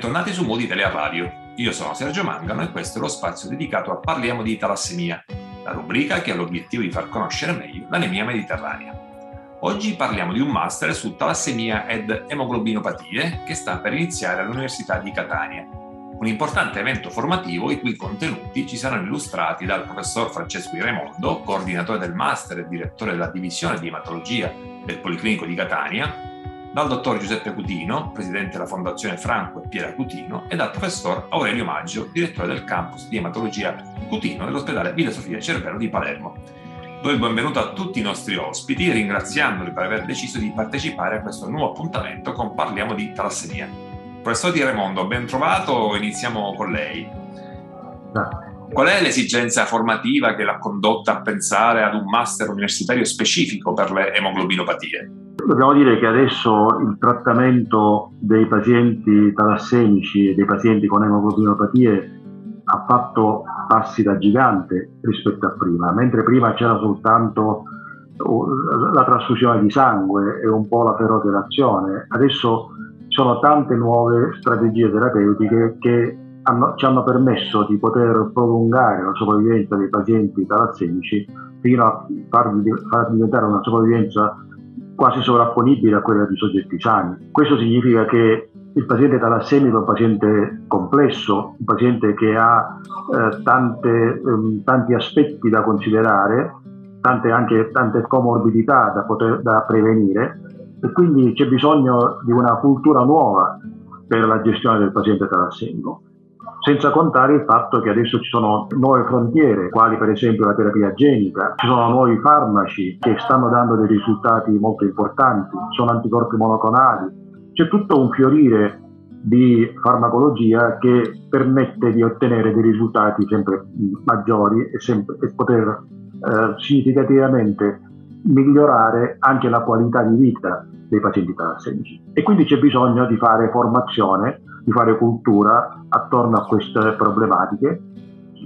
Bentornati su Modi Tele Radio. Io sono Sergio Mangano e questo è lo spazio dedicato a Parliamo di talassemia, la rubrica che ha l'obiettivo di far conoscere meglio l'anemia mediterranea. Oggi parliamo di un master su talassemia ed emoglobinopatie che sta per iniziare all'Università di Catania. Un importante evento formativo i cui contenuti ci saranno illustrati dal professor Francesco Di Raimondo, coordinatore del master e direttore della divisione di ematologia del Policlinico di Catania, dal dottor Giuseppe Cutino, presidente della Fondazione Franco e Piera Cutino, e dal professor Aurelio Maggio, direttore del campus di ematologia Cutino dell'ospedale Villa Sofia Cervello di Palermo. Do il benvenuto a tutti i nostri ospiti, ringraziandoli per aver deciso di partecipare a questo nuovo appuntamento con Parliamo di talassemia. Professor Di Raimondo, ben trovato, iniziamo con lei. Qual è l'esigenza formativa che l'ha condotta a pensare ad un master universitario specifico per le emoglobinopatie? Dobbiamo dire che adesso il trattamento dei pazienti talassemici e dei pazienti con emoglobinopatie ha fatto passi da gigante rispetto a prima, mentre prima c'era soltanto uh, la trasfusione di sangue e un po' la ferrochelazione, adesso sono tante nuove strategie terapeutiche che hanno, ci hanno permesso di poter prolungare la sopravvivenza dei pazienti talassemici fino a farli, far diventare una sopravvivenza quasi sovrapponibile a quella di soggetti sani. Questo significa che il paziente talassemico è un paziente complesso, un paziente che ha eh, tante, ehm, tanti aspetti da considerare, tante, anche tante comorbidità da, poter, da prevenire e quindi c'è bisogno di una cultura nuova per la gestione del paziente talassemico senza contare il fatto che adesso ci sono nuove frontiere, quali per esempio la terapia genica, ci sono nuovi farmaci che stanno dando dei risultati molto importanti, sono anticorpi monoclonali, c'è tutto un fiorire di farmacologia che permette di ottenere dei risultati sempre maggiori e, sempre, e poter eh, significativamente migliorare anche la qualità di vita dei pazienti talassemici. E quindi c'è bisogno di fare formazione di fare cultura attorno a queste problematiche,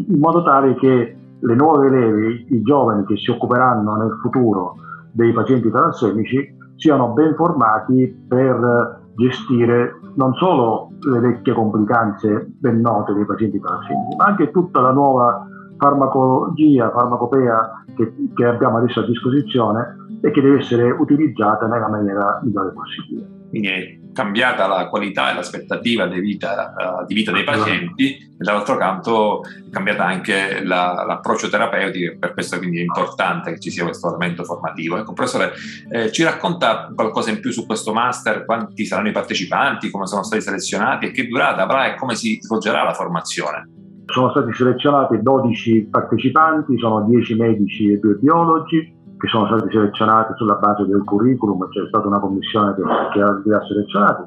in modo tale che le nuove leve, i giovani che si occuperanno nel futuro dei pazienti talassemici, siano ben formati per gestire non solo le vecchie complicanze ben note dei pazienti talassemici, ma anche tutta la nuova farmacologia, farmacopea che, che abbiamo adesso a disposizione e che deve essere utilizzata nella maniera migliore possibile. Quindi cambiata la qualità e l'aspettativa di vita, uh, di vita dei pazienti e dall'altro canto è cambiata anche la, l'approccio terapeutico e per questo quindi è importante che ci sia questo elemento formativo. Ecco, professore, eh, ci racconta qualcosa in più su questo master? Quanti saranno i partecipanti, come sono stati selezionati e che durata avrà e come si svolgerà la formazione? Sono stati selezionati 12 partecipanti, sono 10 medici e 2 biologi, che sono stati selezionati sulla base del curriculum, c'è stata una commissione che, che li ha selezionati.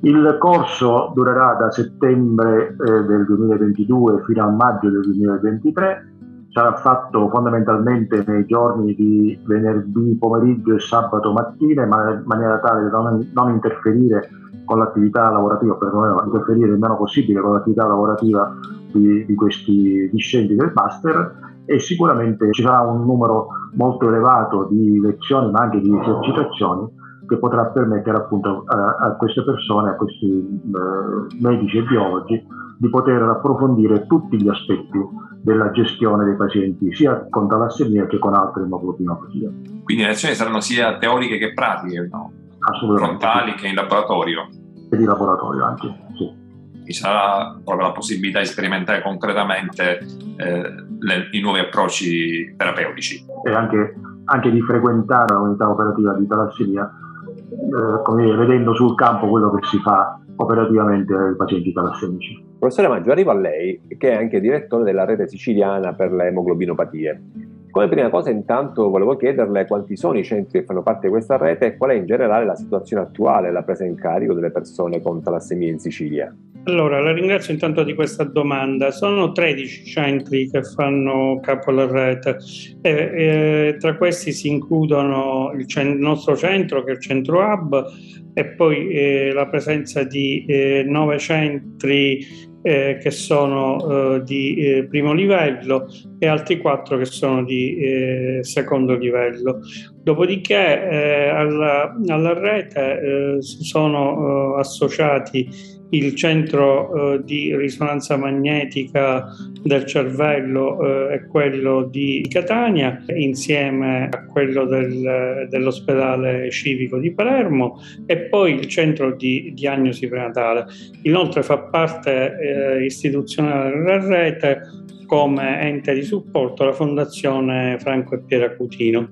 Il corso durerà da settembre eh, del 2022 fino a maggio del 2023, sarà fatto fondamentalmente nei giorni di venerdì pomeriggio e sabato mattina in maniera tale da non, non interferire con l'attività lavorativa, perlomeno interferire il meno possibile con l'attività lavorativa di, di questi discenti del master e sicuramente ci sarà un numero molto elevato di lezioni ma anche di esercitazioni che potrà permettere appunto a, a queste persone, a questi eh, medici e biologi di poter approfondire tutti gli aspetti della gestione dei pazienti sia con talassemia che con altre emoglobinopatie. Quindi le lezioni saranno sia teoriche che pratiche, no? frontali che in laboratorio? E di laboratorio anche, sì ci sarà proprio la possibilità di sperimentare concretamente eh, le, i nuovi approcci terapeutici. E anche, anche di frequentare l'unità operativa di talassemia, eh, dire, vedendo sul campo quello che si fa operativamente ai pazienti talassemici. Professore Maggio, arrivo a lei, che è anche direttore della rete siciliana per le emoglobinopatie. Come prima cosa intanto volevo chiederle quanti sono i centri che fanno parte di questa rete e qual è in generale la situazione attuale, la presa in carico delle persone con talassemia in Sicilia. Allora, la ringrazio intanto di questa domanda. Sono 13 centri che fanno capo alla rete e, e tra questi si includono il, il, nostro centro che è il centro hub e poi eh, la presenza di eh, nove centri eh, che sono eh, di eh, primo livello e altri quattro che sono di eh, secondo livello. Dopodiché eh, alla, alla, rete sono associati il centro eh, di risonanza magnetica del cervello eh, è quello di Catania, insieme a quello del, dell'ospedale civico di Palermo e poi il centro di diagnosi prenatale. Inoltre fa parte eh, istituzionale della rete come ente di supporto la Fondazione Franco e Piera Cutino.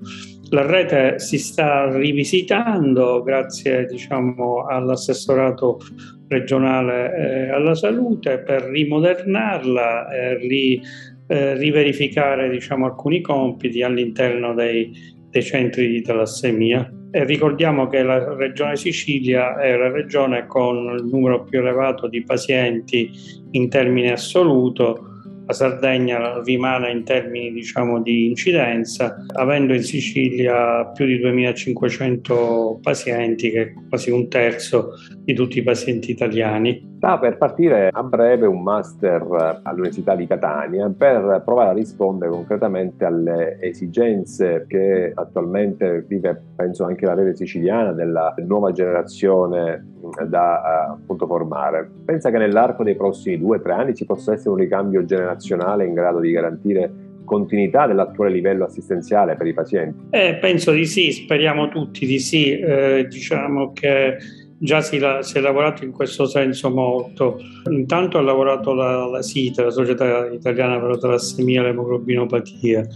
La rete si sta rivisitando grazie diciamo, all'assessorato regionale eh, alla salute per rimodernarla e ri, eh, riverificare diciamo, alcuni compiti all'interno dei, dei centri di talassemia. E ricordiamo che la regione Sicilia è la regione con il numero più elevato di pazienti in termini assoluto la Sardegna rimane in termini diciamo, di incidenza, avendo in Sicilia più di 2500 pazienti, che è quasi un terzo di tutti i pazienti italiani. Sta per partire a breve un master all'Università di Catania per provare a rispondere concretamente alle esigenze che attualmente vive, penso anche la rete siciliana, della nuova generazione da appunto formare. Pensa che nell'arco dei prossimi due o tre anni ci possa essere un ricambio generazionale in grado di garantire continuità dell'attuale livello assistenziale per i pazienti? Eh, penso di sì, speriamo tutti di sì. Eh, diciamo che già si, la, si, è lavorato in questo senso molto. Intanto ha lavorato la, la SITA, la Società Italiana per la Talassemia e l'Emoglobinopatia.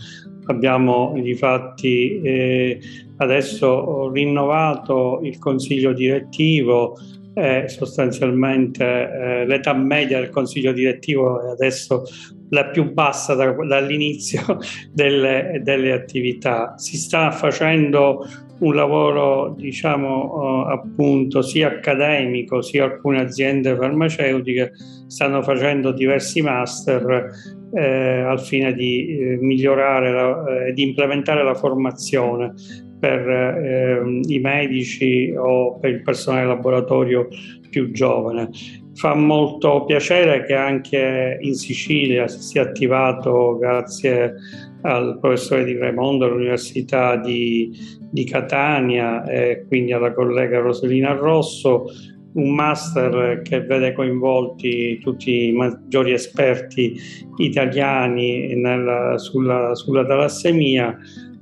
Abbiamo di fatti eh, adesso rinnovato il consiglio direttivo e sostanzialmente eh, l'età media del consiglio direttivo è adesso la più bassa da, dall'inizio delle, delle, attività. Si sta facendo un lavoro, diciamo, uh, appunto, sia accademico, sia alcune aziende farmaceutiche stanno facendo diversi master eh, al fine di eh, migliorare e eh, di implementare la formazione per eh, i medici o per il personale laboratorio più giovane. Fa molto piacere che anche in Sicilia si sia attivato, grazie al professore Di Raimondo all'Università di, di Catania e quindi alla collega Roselina Rosso, un master che vede coinvolti tutti i maggiori esperti italiani nella, sulla, sulla talassemia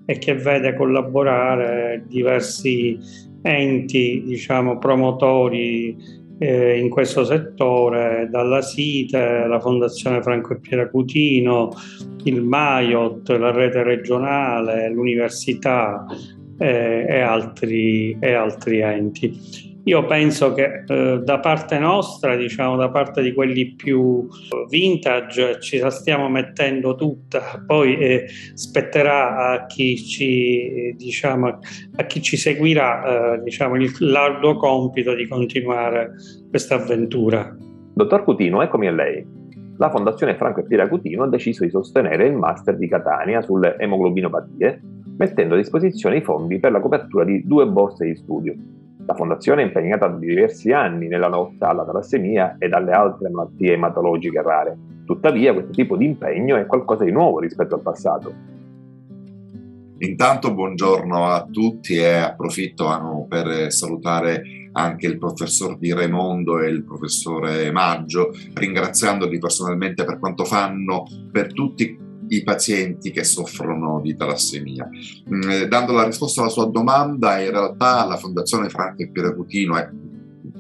e che vede collaborare diversi enti, diciamo, promotori eh, in questo settore, dalla SITE, la Fondazione Franco e Piera Cutino, il Maiot, la rete regionale, l'università eh, e, altri, e altri enti. Io penso che eh, da parte nostra, diciamo da parte di quelli più vintage, ci la stiamo mettendo tutta, poi eh, spetterà a chi ci, diciamo, a chi ci seguirà eh, diciamo, il, l'arduo compito di continuare questa avventura. Dottor Cutino, eccomi a lei. La Fondazione Franco e Piera Cutino ha deciso di sostenere il master di Catania sulle emoglobinopatie, mettendo a disposizione i fondi per la copertura di due borse di studio la Fondazione è impegnata da diversi anni nella lotta alla talassemia e alle altre malattie ematologiche rare. Tuttavia questo tipo di impegno è qualcosa di nuovo rispetto al passato. Intanto buongiorno a tutti e approfitto per salutare anche il professor Di Raimondo e il professore Maggio, ringraziandoli personalmente per quanto fanno per tutti i pazienti che soffrono di talassemia. Mm, eh, dando la risposta alla sua domanda, in realtà la Fondazione Franco e Piera Cutino è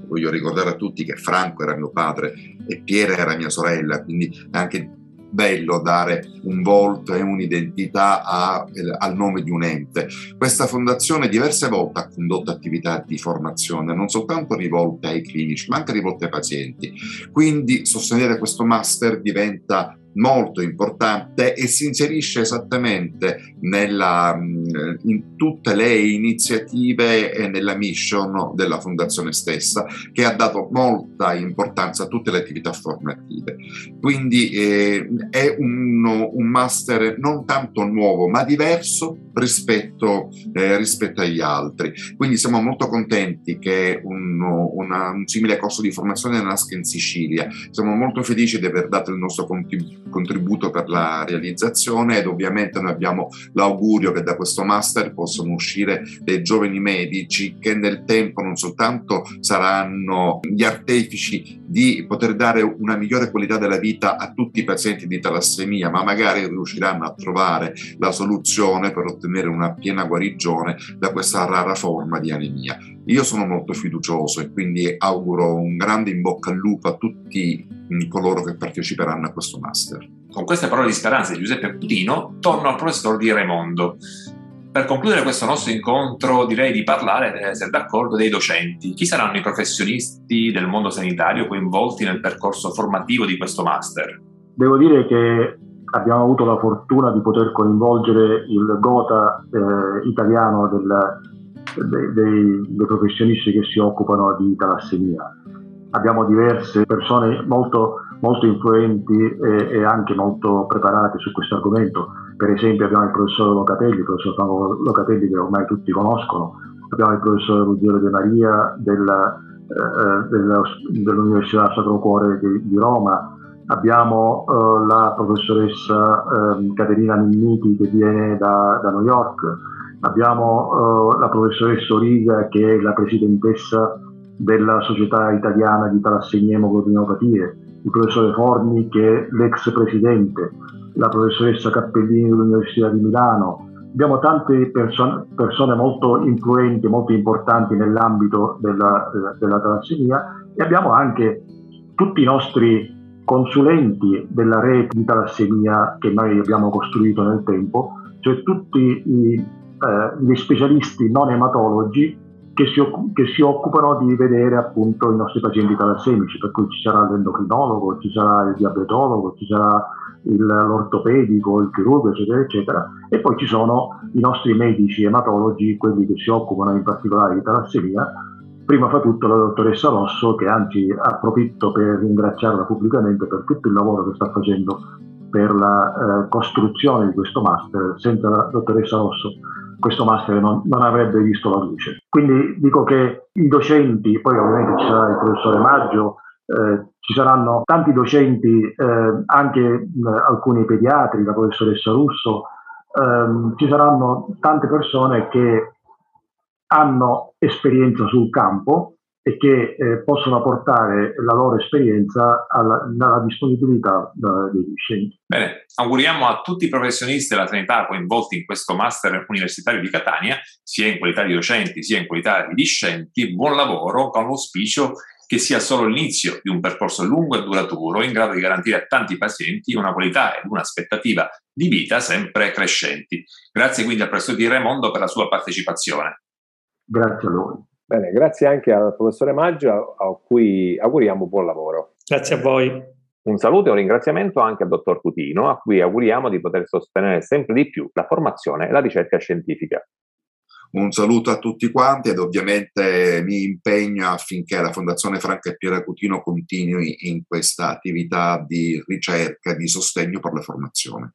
voglio ricordare a tutti che Franco era mio padre e Piera era mia sorella, quindi è anche bello dare un volto e un'identità a, al nome di un ente. Questa fondazione diverse volte ha condotto attività di formazione, non soltanto rivolte ai clinici, ma anche rivolte ai pazienti. Quindi sostenere questo master diventa molto importante e si inserisce esattamente nella, in tutte le iniziative e nella mission della fondazione stessa che ha dato molta importanza a tutte le attività formative. Quindi eh, è un, un, master non tanto nuovo ma diverso rispetto, eh, rispetto agli altri. Quindi siamo molto contenti che un, una, un simile corso di formazione nasca in Sicilia. Siamo molto felici di aver dato il nostro contributo per la realizzazione ed ovviamente noi abbiamo l'augurio che da questo master possano uscire dei giovani medici che nel tempo non soltanto saranno gli artefici di poter dare una migliore qualità della vita a tutti i pazienti di talassemia, ma magari riusciranno a trovare la soluzione per ottenere una piena guarigione da questa rara forma di anemia. Io sono molto fiducioso e quindi auguro un grande in bocca al lupo a tutti coloro che parteciperanno a questo master. Con queste parole di speranza di Giuseppe Putino, torno al professor Di Raimondo. Per concludere questo nostro incontro direi di parlare, se d'accordo, dei docenti. Chi saranno i professionisti del mondo sanitario coinvolti nel percorso formativo di questo master? Devo dire che abbiamo avuto la fortuna di poter coinvolgere il Gota eh, italiano del, dei, dei, professionisti che si occupano di talassemia. Abbiamo diverse persone molto, molto influenti e, e, anche molto preparate su questo argomento. Per esempio abbiamo il professor Locatelli, il professor Paolo Locatelli che ormai tutti conoscono, abbiamo il professor Ruggero De Maria della, eh, della, dell'Università Sacro Cuore di, di Roma, abbiamo eh, la professoressa eh, Caterina Minniti che viene da, da New York, Abbiamo uh, la professoressa Origa che è la presidentessa della Società Italiana di Talassemia Emoglobinopatie, il professore Forni che è l'ex presidente, la professoressa Cappellini dell'Università di Milano. Abbiamo tante person- persone molto influenti, molto importanti nell'ambito della, della talassemia e abbiamo anche tutti i nostri consulenti della rete di talassemia che noi abbiamo costruito nel tempo, cioè tutti i eh, gli specialisti non ematologi che si, che si, occupano di vedere appunto i nostri pazienti talassemici, per cui ci sarà l'endocrinologo, ci sarà il diabetologo, ci sarà il, l'ortopedico, il chirurgo, eccetera, eccetera. E poi ci sono i nostri medici ematologi, quelli che si occupano in particolare di talassemia, prima fra tutto la dottoressa Rosso, che anzi approfitto per ringraziarla pubblicamente per tutto il lavoro che sta facendo per la eh, costruzione di questo master. Senza la dottoressa Rosso questo master non, non, avrebbe visto la luce. Quindi dico che i docenti, poi ovviamente ci sarà il professore Maggio, eh, ci saranno tanti docenti, eh, anche eh, alcuni pediatri, la professoressa Russo, ehm, ci saranno tante persone che hanno esperienza sul campo e che eh, possono portare la loro esperienza alla, alla disponibilità da, dei discenti. Bene, auguriamo a tutti i professionisti della sanità coinvolti in questo master universitario di Catania, sia in qualità di docenti sia in qualità di discenti, buon lavoro con l'auspicio che sia solo l'inizio di un percorso lungo e duraturo in grado di garantire a tanti pazienti una qualità ed un'aspettativa di vita sempre crescenti. Grazie quindi al professor Di Raimondo per la sua partecipazione. Grazie a voi. Bene, grazie anche al professore Maggio a cui auguriamo buon lavoro. Grazie a voi. Un saluto e un ringraziamento anche al dottor Cutino, a cui auguriamo di poter sostenere sempre di più la formazione e la ricerca scientifica. Un saluto a tutti quanti ed ovviamente mi impegno affinché la Fondazione Franca e Piera Cutino continui in questa attività di ricerca e di sostegno per la formazione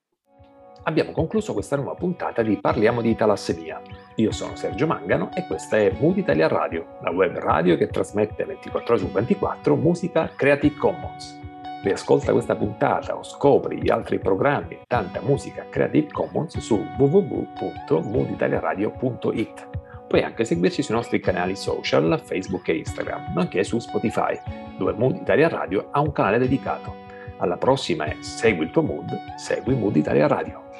abbiamo concluso questa nuova puntata di Parliamo di talassemia. Io sono Sergio Mangano e questa è Mood Italia Radio, la web radio che trasmette 24 ore su 24 musica Creative Commons. Riascolta questa puntata o scopri gli altri programmi e tanta musica Creative Commons su www.mooditaliaradio.it. Puoi anche seguirci sui nostri canali social, Facebook e Instagram, nonché su Spotify, dove Mood Italia Radio ha un canale dedicato. Alla prossima e Segui il tuo mood, segui Mood Italia Radio.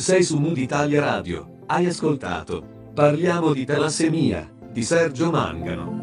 Sei su Mood Italia Radio. Hai ascoltato Parliamo di talassemia di Sergio Mangano.